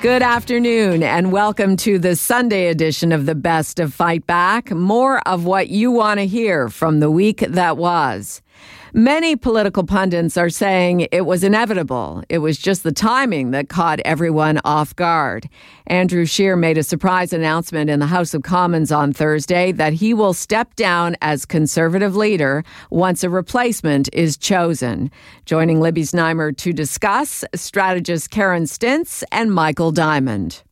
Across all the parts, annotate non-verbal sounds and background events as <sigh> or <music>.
Good afternoon, and welcome to the Sunday edition of the Best of Fight Back. More of what you want to hear from the week that was. Many political pundits are saying it was inevitable. It was just the timing that caught everyone off guard. Andrew Scheer made a surprise announcement in the House of Commons on Thursday that he will step down as conservative leader once a replacement is chosen. Joining Libby Znaimer to discuss, strategist Karen Stintz and Michael Diamond.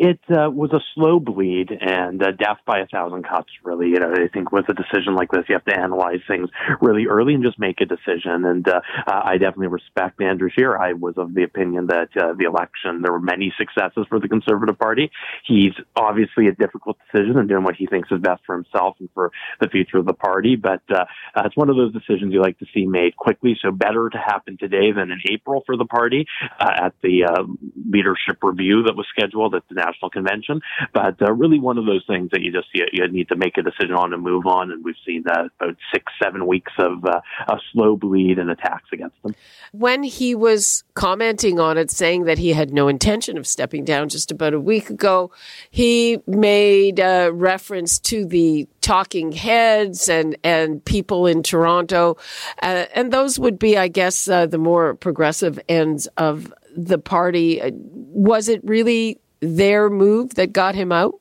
It uh, was a slow bleed and uh, death by a thousand cuts, really. You know, I think with a decision like this, you have to analyze things really early and just make a decision. And uh, I definitely respect Andrew Scheer. I was of the opinion that uh, the election, there were many successes for the Conservative Party. He's obviously a difficult decision and doing what he thinks is best for himself and for the future of the party. But uh, uh, it's one of those decisions you like to see made quickly. So better to happen today than in April for the party at the leadership review that was scheduled at the national convention. But uh, really, one of those things that you just you, you, need to make a decision on and move on. And we've seen that about six, seven weeks of uh, a slow bleed and attacks against them. When he was commenting on it, saying that he had no intention of stepping down just about a week ago, he made a reference to the talking heads and and people in Toronto, uh, and those would be, I guess, uh, the more progressive ends of the party. Was it really their move that got him out?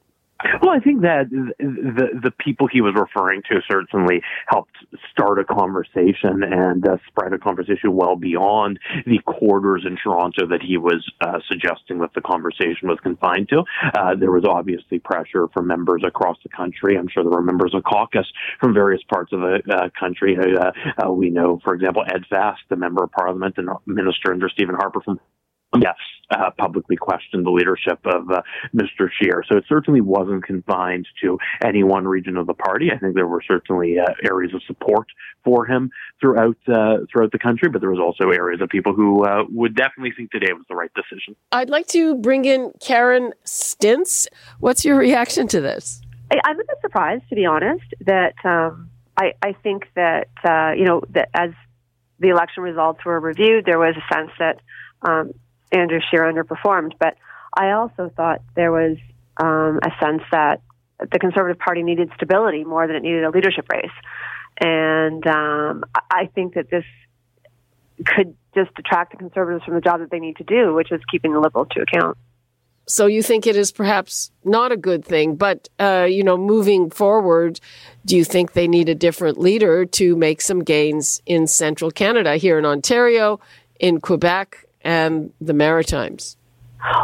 Well, I think that the the people he was referring to certainly helped start a conversation and uh, spread a conversation well beyond the quarters in Toronto that he was uh, suggesting that the conversation was confined to. Uh, there was obviously pressure from members across the country. I'm sure there were members of caucus from various parts of the uh, country. Uh, uh, we know, for example, Ed Fast, the member of Parliament and Minister under Stephen Harper from yes, uh, publicly questioned the leadership of uh, Mr. Scheer. So it certainly wasn't confined to any one region of the party. I think there were certainly uh, areas of support for him throughout uh, throughout the country, but there was also areas of people who uh, would definitely think today was the right decision. I'd like to bring in Karen Stintz. What's your reaction to this? I, am a bit surprised, to be honest, that um, I, I, think that uh, you know that as the election results were reviewed, there was a sense that um, Andrew Scheer underperformed. But I also thought there was um, a sense that the Conservative Party needed stability more than it needed a leadership race. And um, I think that this could just detract the Conservatives from the job that they need to do, which is keeping the Liberals to account. So you think it is perhaps not a good thing, but uh, you know, moving forward, do you think they need a different leader to make some gains in central Canada, here in Ontario, in Quebec, and the Maritimes?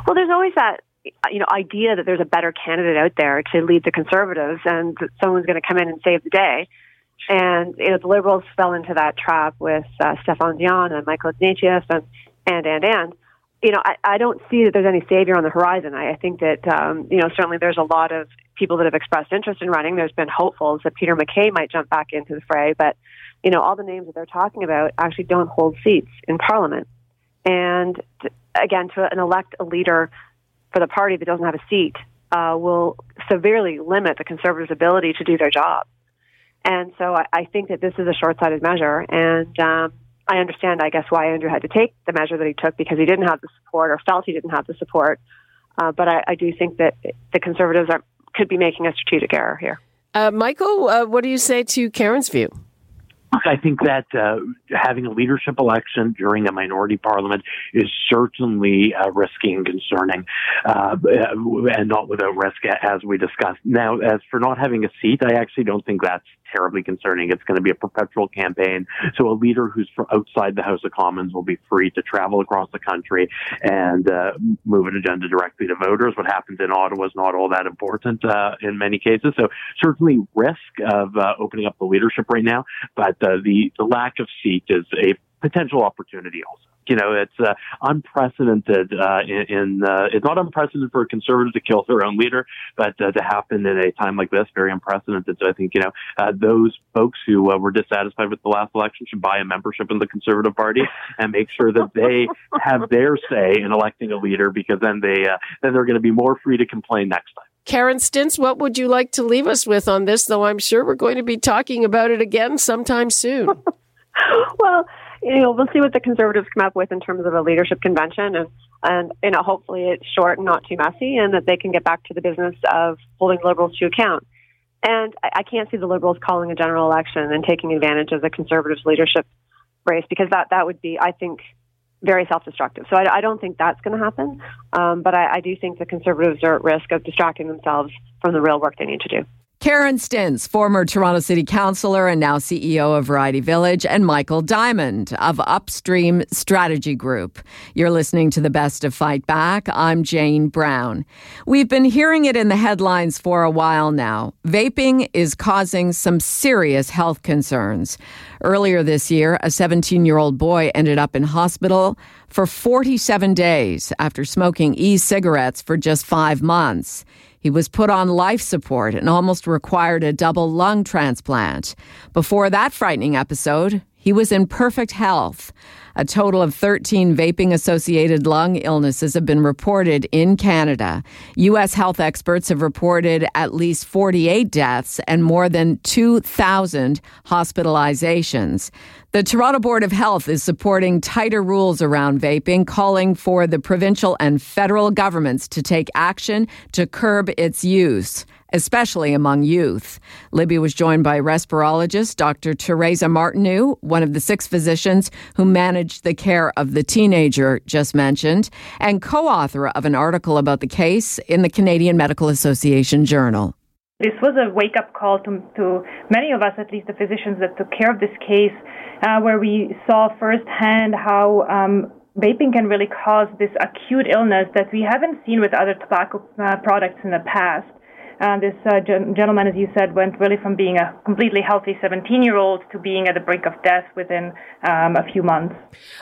Well, there's always that you know idea that there's a better candidate out there to lead the Conservatives, and that someone's going to come in and save the day. And you know the Liberals fell into that trap with uh, Stéphane Dion and Michael Ignatieff and and and and. You know, I, I don't see that there's any savior on the horizon. I, I think that um, you know certainly there's a lot of people that have expressed interest in running. There's been hopefuls that Peter MacKay might jump back into the fray, but you know all the names that they're talking about actually don't hold seats in Parliament. And again, to an elect a leader for the party that doesn't have a seat uh, will severely limit the conservatives' ability to do their job. And so I, I think that this is a short-sighted measure, and um, I understand, I guess, why Andrew had to take the measure that he took because he didn't have the support or felt he didn't have the support. Uh, but I, I, do think that the conservatives are, could be making a strategic error here. Uh, Michael, uh, what do you say to Karen's view? I think that uh, having a leadership election during a minority parliament is certainly uh, risky and concerning, uh, and not without risk, as we discussed. Now, as for not having a seat, I actually don't think that's terribly concerning. It's going to be a perpetual campaign. So a leader who's from outside the House of Commons will be free to travel across the country and uh, move an agenda directly to voters. What happens in Ottawa is not all that important uh, in many cases. So certainly risk of uh, opening up the leadership right now, but uh, the the lack of seat is a potential opportunity also. You know, it's uh, unprecedented uh, in, in uh, it's not unprecedented for a conservative to kill their own leader, but uh, to happen in a time like this, very unprecedented. So I think you know uh, those folks who uh, were dissatisfied with the last election should buy a membership in the Conservative Party and make sure that they have their say in electing a leader, because then they uh, then they're going to be more free to complain next time. Karen Stintz, what would you like to leave us with on this? Though I'm sure we're going to be talking about it again sometime soon. <laughs> well, you know, we'll see what the conservatives come up with in terms of a leadership convention, and and you know, hopefully it's short and not too messy, and that they can get back to the business of holding liberals to account. And I, I can't see the liberals calling a general election and taking advantage of the conservatives' leadership race because that that would be, I think, very self-destructive. So I, I don't think that's going to happen. Um, but I, I do think the conservatives are at risk of distracting themselves from the real work they need to do. Karen Stintz, former Toronto City Councillor and now CEO of Variety Village, and Michael Diamond of Upstream Strategy Group. You're listening to the best of Fight Back. I'm Jane Brown. We've been hearing it in the headlines for a while now. Vaping is causing some serious health concerns. Earlier this year, a 17 year old boy ended up in hospital for 47 days after smoking e cigarettes for just five months. He was put on life support and almost required a double lung transplant. Before that frightening episode, he was in perfect health. A total of 13 vaping associated lung illnesses have been reported in Canada. U.S. health experts have reported at least 48 deaths and more than 2,000 hospitalizations. The Toronto Board of Health is supporting tighter rules around vaping, calling for the provincial and federal governments to take action to curb its use especially among youth. Libby was joined by respirologist Dr. Tereza Martinu, one of the six physicians who managed the care of the teenager just mentioned, and co author of an article about the case in the Canadian Medical Association Journal. This was a wake up call to, to, many of us, at least the physicians that took care of this case, uh, where we saw firsthand how um, vaping can really cause this acute illness that we haven't seen with other tobacco uh, products in the past. Uh, this uh, gentleman, as you said, went really from being a completely healthy 17 year old to being at the brink of death within um, a few months.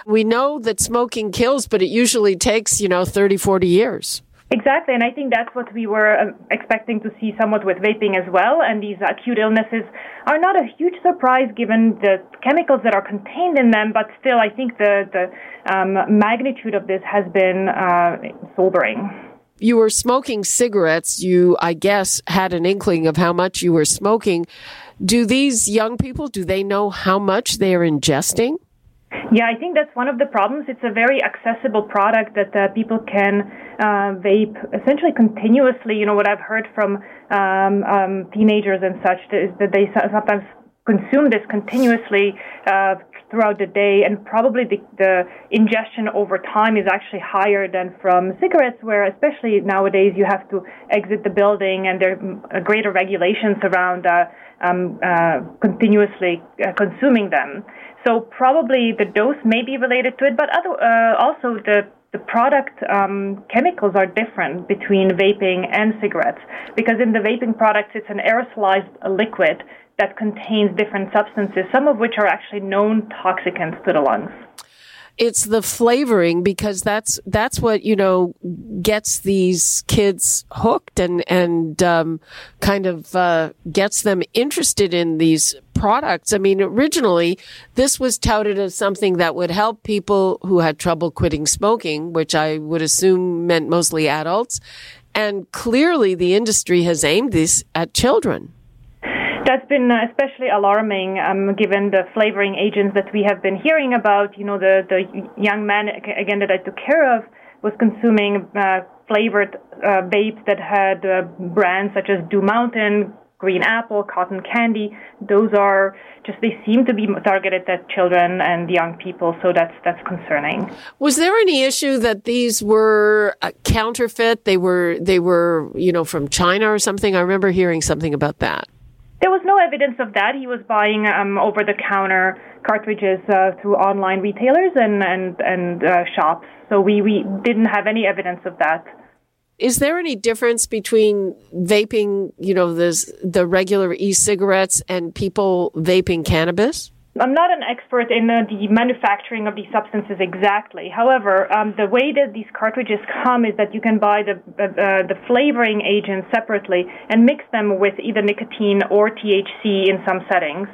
We know that smoking kills, but it usually takes, you know, 30, 40 years. Exactly, and I think that's what we were uh, expecting to see somewhat with vaping as well. And these acute illnesses are not a huge surprise given the chemicals that are contained in them, but still, I think the the um, magnitude of this has been uh, sobering you were smoking cigarettes. You, I guess, had an inkling of how much you were smoking. Do these young people, do they know how much they are ingesting? Yeah, I think that's one of the problems. It's a very accessible product that uh, people can uh, vape essentially continuously. You know, what I've heard from um, um, teenagers and such is that they sometimes consume this continuously uh, throughout the day, and probably the, the, ingestion over time is actually higher than from cigarettes, where especially nowadays you have to exit the building, and there are greater regulations around uh, um, uh, continuously uh, consuming them. So probably the dose may be related to it, but other, uh, also the the product um, chemicals are different between vaping and cigarettes because in the vaping products it's an aerosolized liquid that contains different substances, some of which are actually known toxicants to the lungs. It's the flavoring because that's that's what you know gets these kids hooked and and um, kind of uh, gets them interested in these products. I mean, originally this was touted as something that would help people who had trouble quitting smoking, which I would assume meant mostly adults. And clearly, the industry has aimed this at children. That's been uh, especially alarming, um, given the flavoring agents that we have been hearing about. You know, the the young man again that I took care of was consuming uh, flavored uh, vapes that had uh, brands such as Dew Mountain, Green Apple, Cotton Candy. Those are just they seem to be targeted at children and young people, so that's that's concerning. Was there any issue that these were counterfeit? They were they were you know from China or something. I remember hearing something about that. There was no evidence of that. He was buying um, over-the-counter cartridges uh, through online retailers and and and uh, shops. So we we didn't have any evidence of that. Is there any difference between vaping, you know, the the regular e-cigarettes and people vaping cannabis? I'm not an expert in uh, the manufacturing of these substances exactly. However, um, the way that these cartridges come is that you can buy the uh, the flavoring agents separately and mix them with either nicotine or THC in some settings.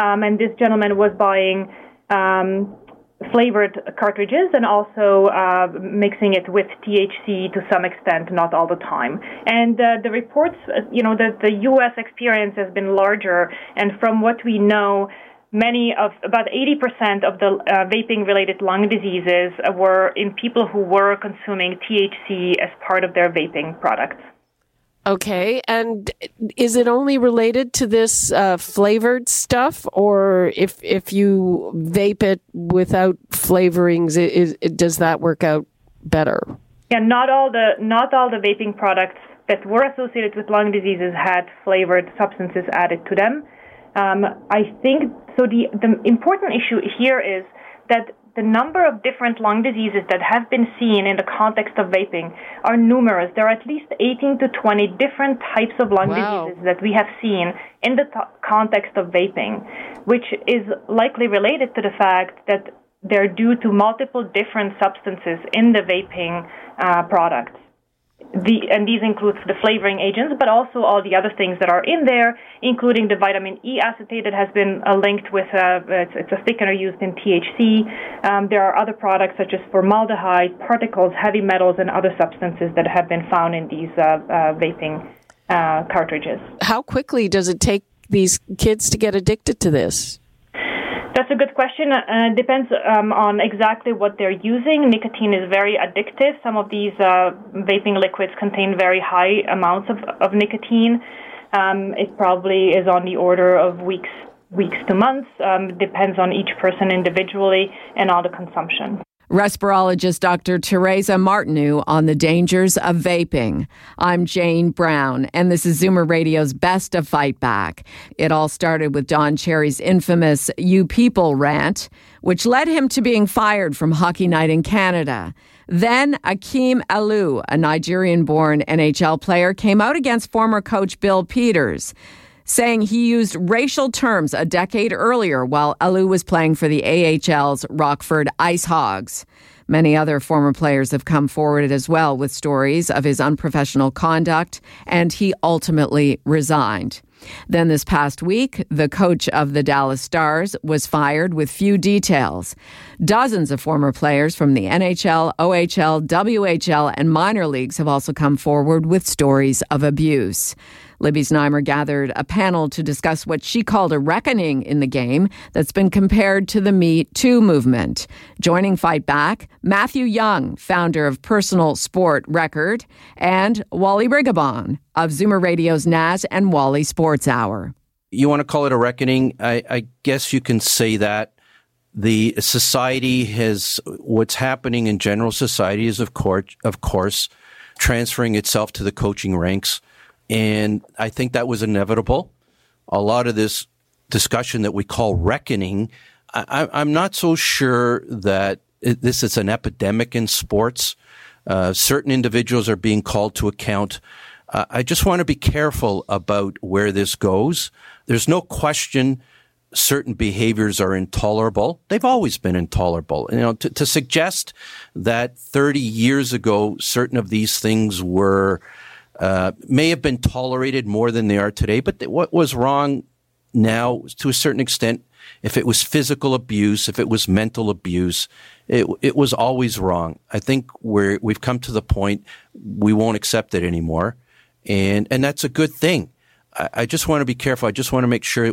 Um, and this gentleman was buying um, flavored cartridges and also uh, mixing it with THC to some extent, not all the time. And uh, the reports, uh, you know, that the U.S. experience has been larger, and from what we know, many of about 80% of the uh, vaping related lung diseases were in people who were consuming THC as part of their vaping products. Okay, and is it only related to this uh, flavored stuff, or if if you vape it without flavorings, it, it, does that work out better? Yeah, not all the not all the vaping products that were associated with lung diseases had flavored substances added to them. Um, I think so. The the important issue here is that the number of different lung diseases that have been seen in the context of vaping are numerous. There are at least 18 to 20 different types of lung wow. diseases that we have seen in the t- context of vaping, which is likely related to the fact that they're due to multiple different substances in the vaping uh, products the, and these include the flavoring agents, but also all the other things that are in there, including the vitamin E acetate that has been uh, linked with, uh, it's, it's, a thickener used in THC. Um, there are other products such as formaldehyde, particles, heavy metals, and other substances that have been found in these uh, uh vaping uh, cartridges. How quickly does it take these kids to get addicted to this? That's a good question. Uh, it depends um, on exactly what they're using. Nicotine is very addictive. Some of these uh, vaping liquids contain very high amounts of, of nicotine. Um, it probably is on the order of weeks, weeks to months. Um, depends on each person individually and on the consumption respirologist Dr. Tereza Martinu on the dangers of vaping. I'm Jane Brown, and this is Zoomer Radio's Best of Fight Back. It all started with Don Cherry's infamous You People rant, which led him to being fired from Hockey Night in Canada. Then Akim Aliu, a Nigerian born NHL player, came out against former coach Bill Peters saying he used racial terms a decade earlier while Aliu was playing for the AHL's Rockford IceHogs. Many other former players have come forward as well with stories of his unprofessional conduct, and he ultimately resigned. Then this past week, the coach of the Dallas Stars was fired with few details. Dozens of former players from the NHL, OHL, WHL, and minor leagues have also come forward with stories of abuse. Libby Znaimer gathered a panel to discuss what she called a reckoning in the game that's been compared to the Me Too movement. Joining Fight Back, Matthew Young, founder of Personal Sport Record, and Wally Rigobon of Zoomer Radio's Naz and Wally Sports Hour. You want to call it a reckoning? I, I guess you can say that the society has what's happening in general society is of course of course transferring itself to the coaching ranks and I think that was inevitable. A lot of this discussion that we call reckoning, I, am not so sure that it, this is an epidemic in sports. Uh, certain individuals are being called to account. Uh, I just want to be careful about where this goes. There's no question certain behaviors are intolerable. They've always been intolerable. You know, to, to suggest that 30 years ago certain of these things were uh, may have been tolerated more than they are today. But th- what was wrong now, to a certain extent, if it was physical abuse, if it was mental abuse, it, it was always wrong. I think we're, we've come to the point we won't accept it anymore. And, and that's a good thing. I, I just want to be careful. I just want to make sure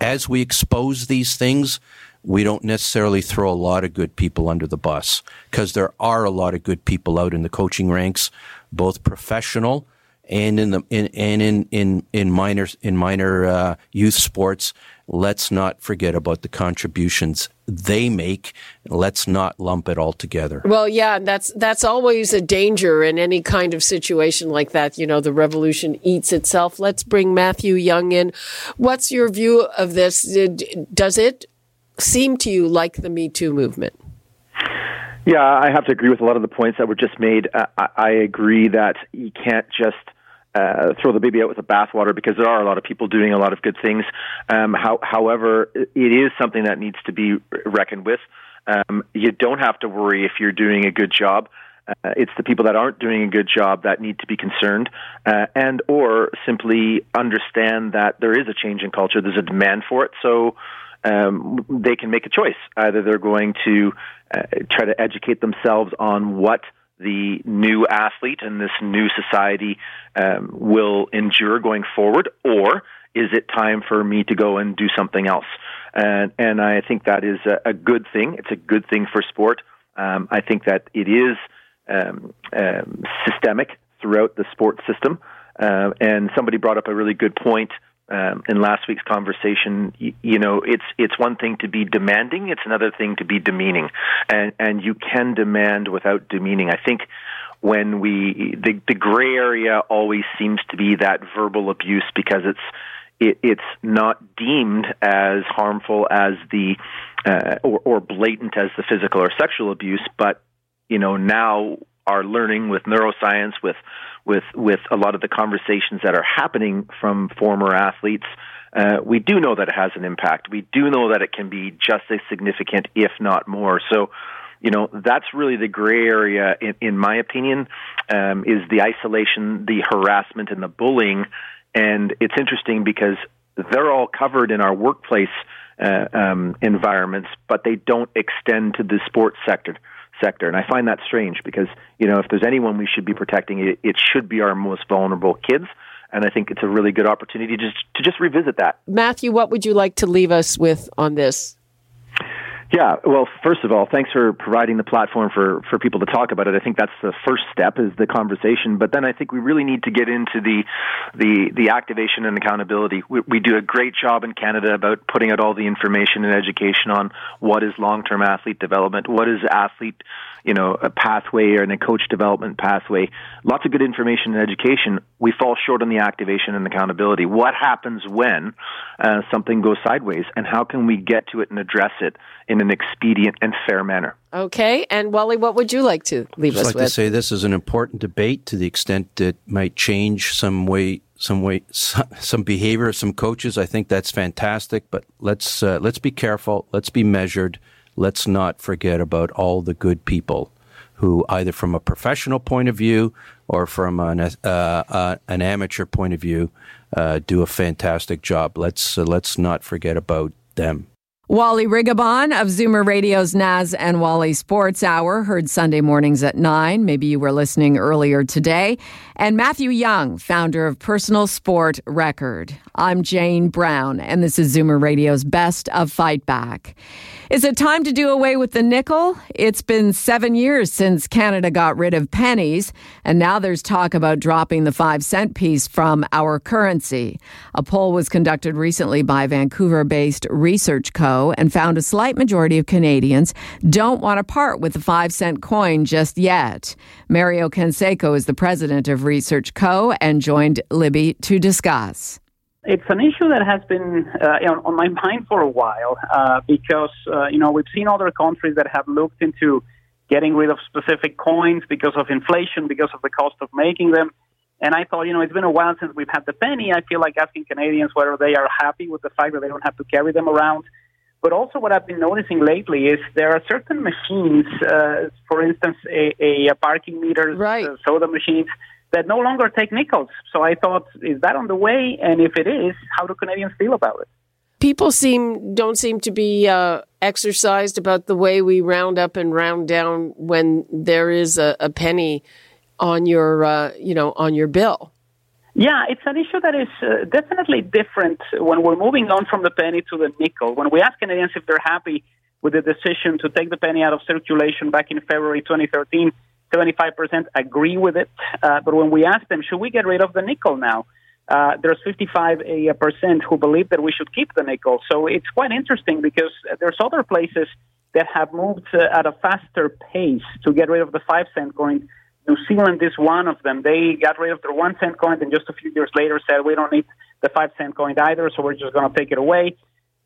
as we expose these things, we don't necessarily throw a lot of good people under the bus because there are a lot of good people out in the coaching ranks both professional and in the in, and in in in minor in minor uh, youth sports. Let's not forget about the contributions they make. Let's not lump it all together. Well, yeah, that's that's always a danger in any kind of situation like that. You know, the revolution eats itself. Let's bring Matthew Young in. What's your view of this? Does it seem to you like the Me Too movement? Yeah, I have to agree with a lot of the points that were just made. Uh, I, I agree that you can't just uh, throw the baby out with the bathwater because there are a lot of people doing a lot of good things. Um, how, however, it is something that needs to be reckoned with. Um, you don't have to worry if you're doing a good job. Uh, it's the people that aren't doing a good job that need to be concerned, uh, and or simply understand that there is a change in culture. There's a demand for it, so um, they can make a choice. Either they're going to uh, try to educate themselves on what the new athlete and this new society um, will endure going forward, or is it time for me to go and do something else? And, and I think that is a, a good thing. It's a good thing for sport. Um, I think that it is um, um, systemic throughout the sports system. Uh, and somebody brought up a really good point um, in last week's conversation. You, you, know, it's it's one thing to be demanding; it's another thing to be demeaning, and and you can demand without demeaning. I think when we the the gray area always seems to be that verbal abuse because it's it, it's not deemed as harmful as the uh, or, or blatant as the physical or sexual abuse, but you know now are learning with neuroscience, with with with a lot of the conversations that are happening from former athletes. Uh, we do know that it has an impact. We do know that it can be just as significant, if not more. So, you know, that's really the gray area, in, in my opinion, um, is the isolation, the harassment, and the bullying. And it's interesting because they're all covered in our workplace uh, um, environments, but they don't extend to the sports sector sector. And I find that strange because, you know, if there's anyone we should be protecting, it, it should be our most vulnerable kids. And I think it's a really good opportunity just to just revisit that. Matthew, what would you like to leave us with on this? Yeah, well, first of all, thanks for providing the platform for, for people to talk about it. I think that's the first step is the conversation, but then I think we really need to get into the the, the activation and accountability. We, we do a great job in Canada about putting out all the information and education on what is long term athlete development, what is athlete you know, a pathway and a coach development pathway. Lots of good information and education. We fall short on the activation and accountability. What happens when uh, something goes sideways, and how can we get to it and address it in an expedient and fair manner? Okay, and Wally, what would you like to leave I'd us like to say this is an important debate to the extent that might change some way some way <laughs> some behavior of some coaches i think that's fantastic but let's uh, let's be careful let's be measured let's not forget about all the good people who, either from a professional point of view or from an, uh, uh, an amateur point of view, uh, do a fantastic job. Let's uh, let's not forget about them. Wally Rigobon of Zoomer Radio's Naz and Wally Sports Hour, heard Sunday mornings at 9. Maybe you were listening earlier today. And Matthew Young, founder of Personal Sport Record. I'm Jane Brown, and this is Zoomer Radio's Best of Fight Back. Is it time to do away with the nickel? It's been seven years since Canada got rid of pennies, and now there's talk about dropping the five cent piece from our currency. A poll was conducted recently by Vancouver based Research Co. and found a slight majority of Canadians don't want to part with the five cent coin just yet. Mario Canseco is the president of Research Co. and joined Libby to discuss it's an issue that has been uh, on my <laughs> mind for a while uh, because uh, you know we've seen other countries that have looked into getting rid of specific coins because of inflation, because of the cost of making them. And I thought, you know, it's been a while since we've had the penny. I feel like asking Canadians whether they are happy with the fact that they don't have to carry them around. But also, what I've been noticing lately is there are certain machines, uh, for instance, a, a parking meters, right. uh, soda machines that no longer take nickels. So I thought, is that on the way? And if it is, how do Canadians feel about it? People seem don't seem to be uh, exercised about the way we round up and round down when there is a, a penny on your uh, you know on your bill. Yeah, it's an issue that is uh, definitely different when we're moving on from the penny to the nickel. When we ask Canadians if they're happy with the decision to take the penny out of circulation back in February 2013, 75% agree with it. Uh, but when we ask them, should we get rid of the nickel now? Uh, there's 55% who believe that we should keep the nickel. So it's quite interesting because there's other places that have moved uh, at a faster pace to get rid of the five cent coin. New Zealand is one of them. They got rid of their one cent coin and just a few years later said, we don't need the five cent coin either, so we're just going to take it away.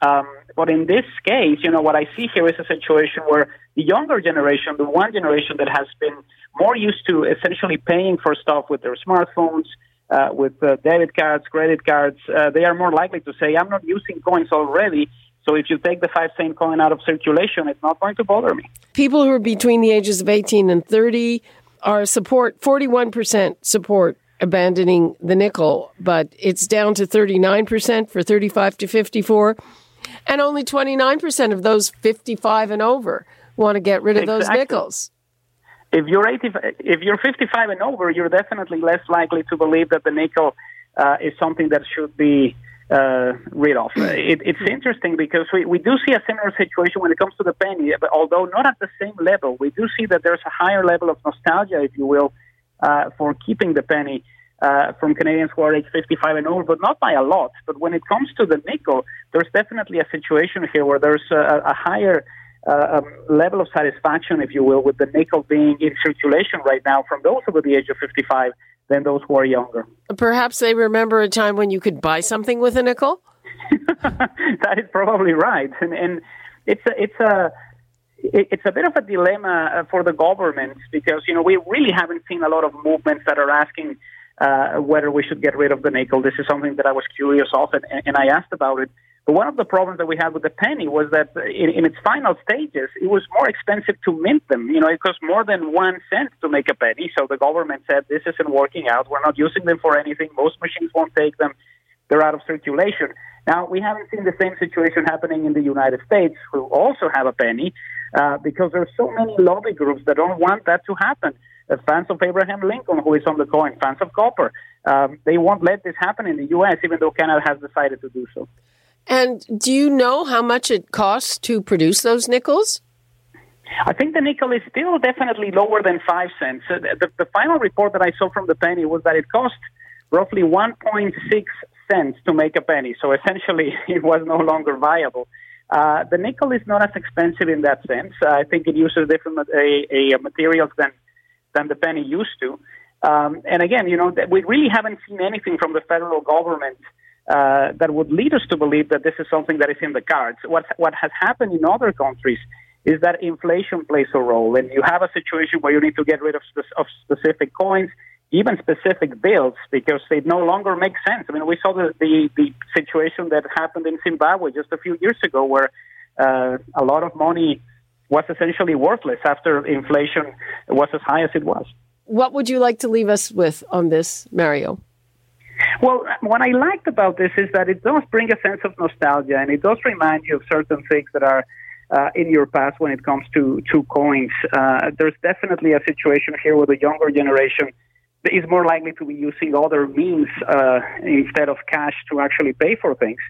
Um, but in this case, you know, what I see here is a situation where the younger generation, the one generation that has been more used to essentially paying for stuff with their smartphones, uh, with uh, debit cards, credit cards, uh, they are more likely to say, I'm not using coins already. So if you take the five cent coin out of circulation, it's not going to bother me. People who are between the ages of 18 and 30 are support, 41% support abandoning the nickel, but it's down to 39% for 35 to 54. And only 29% of those 55 and over want to get rid of Exactly. those nickels. If you're 80, if you're 55 and over, you're definitely less likely to believe that the nickel uh, is something that should be uh, rid of. It, it's interesting because we, we do see a similar situation when it comes to the penny, but although not at the same level, we do see that there's a higher level of nostalgia, if you will, uh, for keeping the penny uh, from Canadians who are age 55 and over, but not by a lot. But when it comes to the nickel, there's definitely a situation here where there's a, a higher uh, level of satisfaction, if you will, with the nickel being in circulation right now from those over the age of 55 than those who are younger. Perhaps they remember a time when you could buy something with a nickel. <laughs> <laughs> that is probably right, and, and it's a, it's a it's a bit of a dilemma uh, for the government because you know we really haven't seen a lot of movements that are asking uh, whether we should get rid of the nickel. This is something that I was curious of, and, and I asked about it. But one of the problems that we had with the penny was that in, in its final stages, it was more expensive to mint them. You know, it cost more than one cent to make a penny. So the government said, this isn't working out. We're not using them for anything. Most machines won't take them. They're out of circulation. Now, we haven't seen the same situation happening in the United States, who also have a penny, uh, because there are so many lobby groups that don't want that to happen. Uh, fans of Abraham Lincoln, who is on the coin, fans of copper, um, they won't let this happen in the U.S., even though Canada has decided to do so. And do you know how much it costs to produce those nickels? I think the nickel is still definitely lower than five cents. Uh, The, the final report that I saw from the penny was that it cost roughly 1.6 cents to make a penny. So essentially, <laughs> it was no longer viable. Uh, the nickel is not as expensive in that sense. I think it uses different a, a materials than than the penny used to. Um, and again, you know, we really haven't seen anything from the federal government uh, that would lead us to believe that this is something that is in the cards. What what has happened in other countries is that inflation plays a role, and you have a situation where you need to get rid of, of specific coins, even specific bills, because they no longer make sense. I mean, we saw the the, the situation that happened in Zimbabwe just a few years ago, where uh, a lot of money was essentially worthless after inflation was as high as it was. What would you like to leave us with on this, Mario? Well, what I liked about this is that it does bring a sense of nostalgia, and it does remind you of certain things that are uh, in your past when it comes to to coins. Uh, there's definitely a situation here where the younger generation is more likely to be using other means uh, instead of cash to actually pay for things.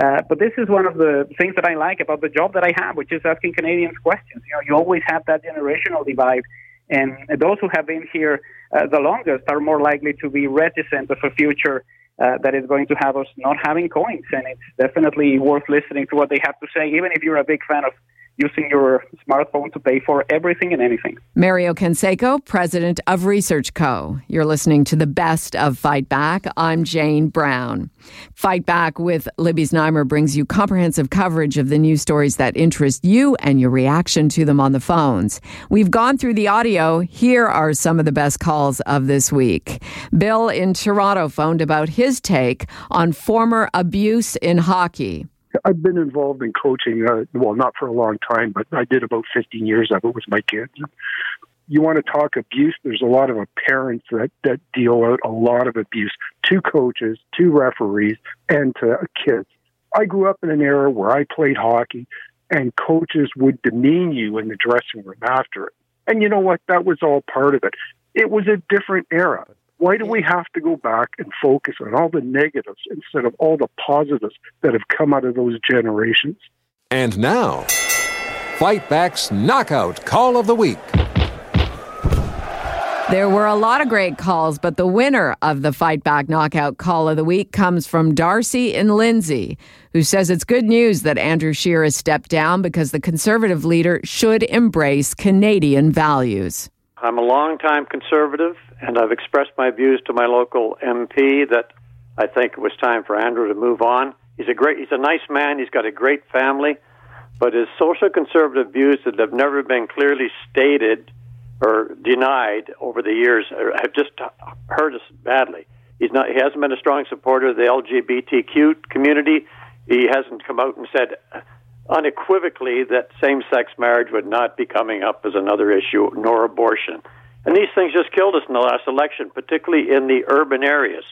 Uh, but this is one of the things that I like about the job that I have, which is asking Canadians questions. You know, you always have that generational divide, and those who have been here uh, the longest are more likely to be reticent of a future uh, that is going to have us not having coins. And it's definitely worth listening to what they have to say, even if you're a big fan of using your smartphone to pay for everything and anything. Mario Canseco, president of Research Co. You're listening to the best of Fight Back. I'm Jane Brown. Fight Back with Libby Znaimer brings you comprehensive coverage of the news stories that interest you and your reaction to them on the phones. We've gone through the audio. Here are some of the best calls of this week. Bill in Toronto phoned about his take on former abuse in hockey. I've been involved in coaching, uh, well, not for a long time, but I did about 15 years of it with my kids. You want to talk abuse? There's a lot of parents that, that deal out a lot of abuse to coaches, to referees, and to kids. I grew up in an era where I played hockey, and coaches would demean you in the dressing room after it. And you know what? That was all part of it. It was a different era. Why do we have to go back and focus on all the negatives instead of all the positives that have come out of those generations? And now, Fight Back's Knockout Call of the Week. There were a lot of great calls, but the winner of the Fight Back Knockout Call of the Week comes from Darcy and Lindsay, who says it's good news that Andrew Scheer has stepped down because the conservative leader should embrace Canadian values. I'm a longtime conservative, and I've expressed my views to my local MP that I think it was time for Andrew to move on. He's a great, he's a nice man. He's got a great family, but his social conservative views that have never been clearly stated or denied over the years have just hurt us badly. He's not. He hasn't been a strong supporter of the LGBTQ community. He hasn't come out and said unequivocally that same-sex marriage would not be coming up as another issue, nor abortion. And these things just killed us in the last election, particularly in the urban areas.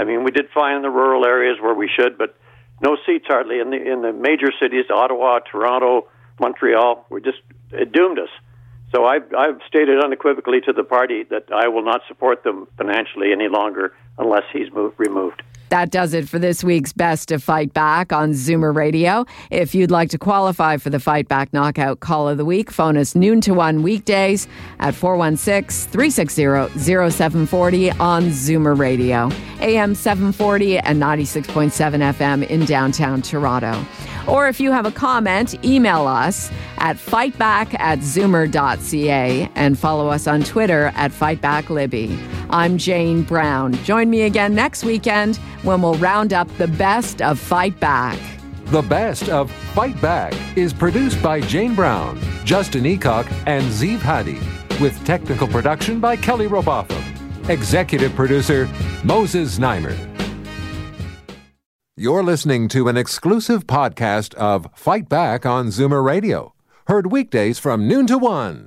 I mean, we did fine in the rural areas where we should, but no seats hardly in the in the major cities, Ottawa, Toronto, Montreal. We just it doomed us. So I've, I've stated unequivocally to the party that I will not support them financially any longer unless he's moved, removed. That does it for this week's Best of Fight Back on Zoomer Radio. If you'd like to qualify for the Fight Back Knockout Call of the Week, phone us noon to 1 weekdays at 416 360 0740 on Zoomer Radio, AM 740 and 96.7 FM in downtown Toronto. Or if you have a comment, email us at fightback at zoomer.ca and follow us on Twitter at fightbacklibby. I'm Jane Brown. Join me again next weekend when we'll round up the best of Fight Back. The best of Fight Back is produced by Jane Brown, Justin Eacock, and Zeev Hadi, with technical production by Kelly Robotham. Executive producer Moses Znaimer. You're listening to an exclusive podcast of Fight Back on Zoomer Radio, heard weekdays from noon to one.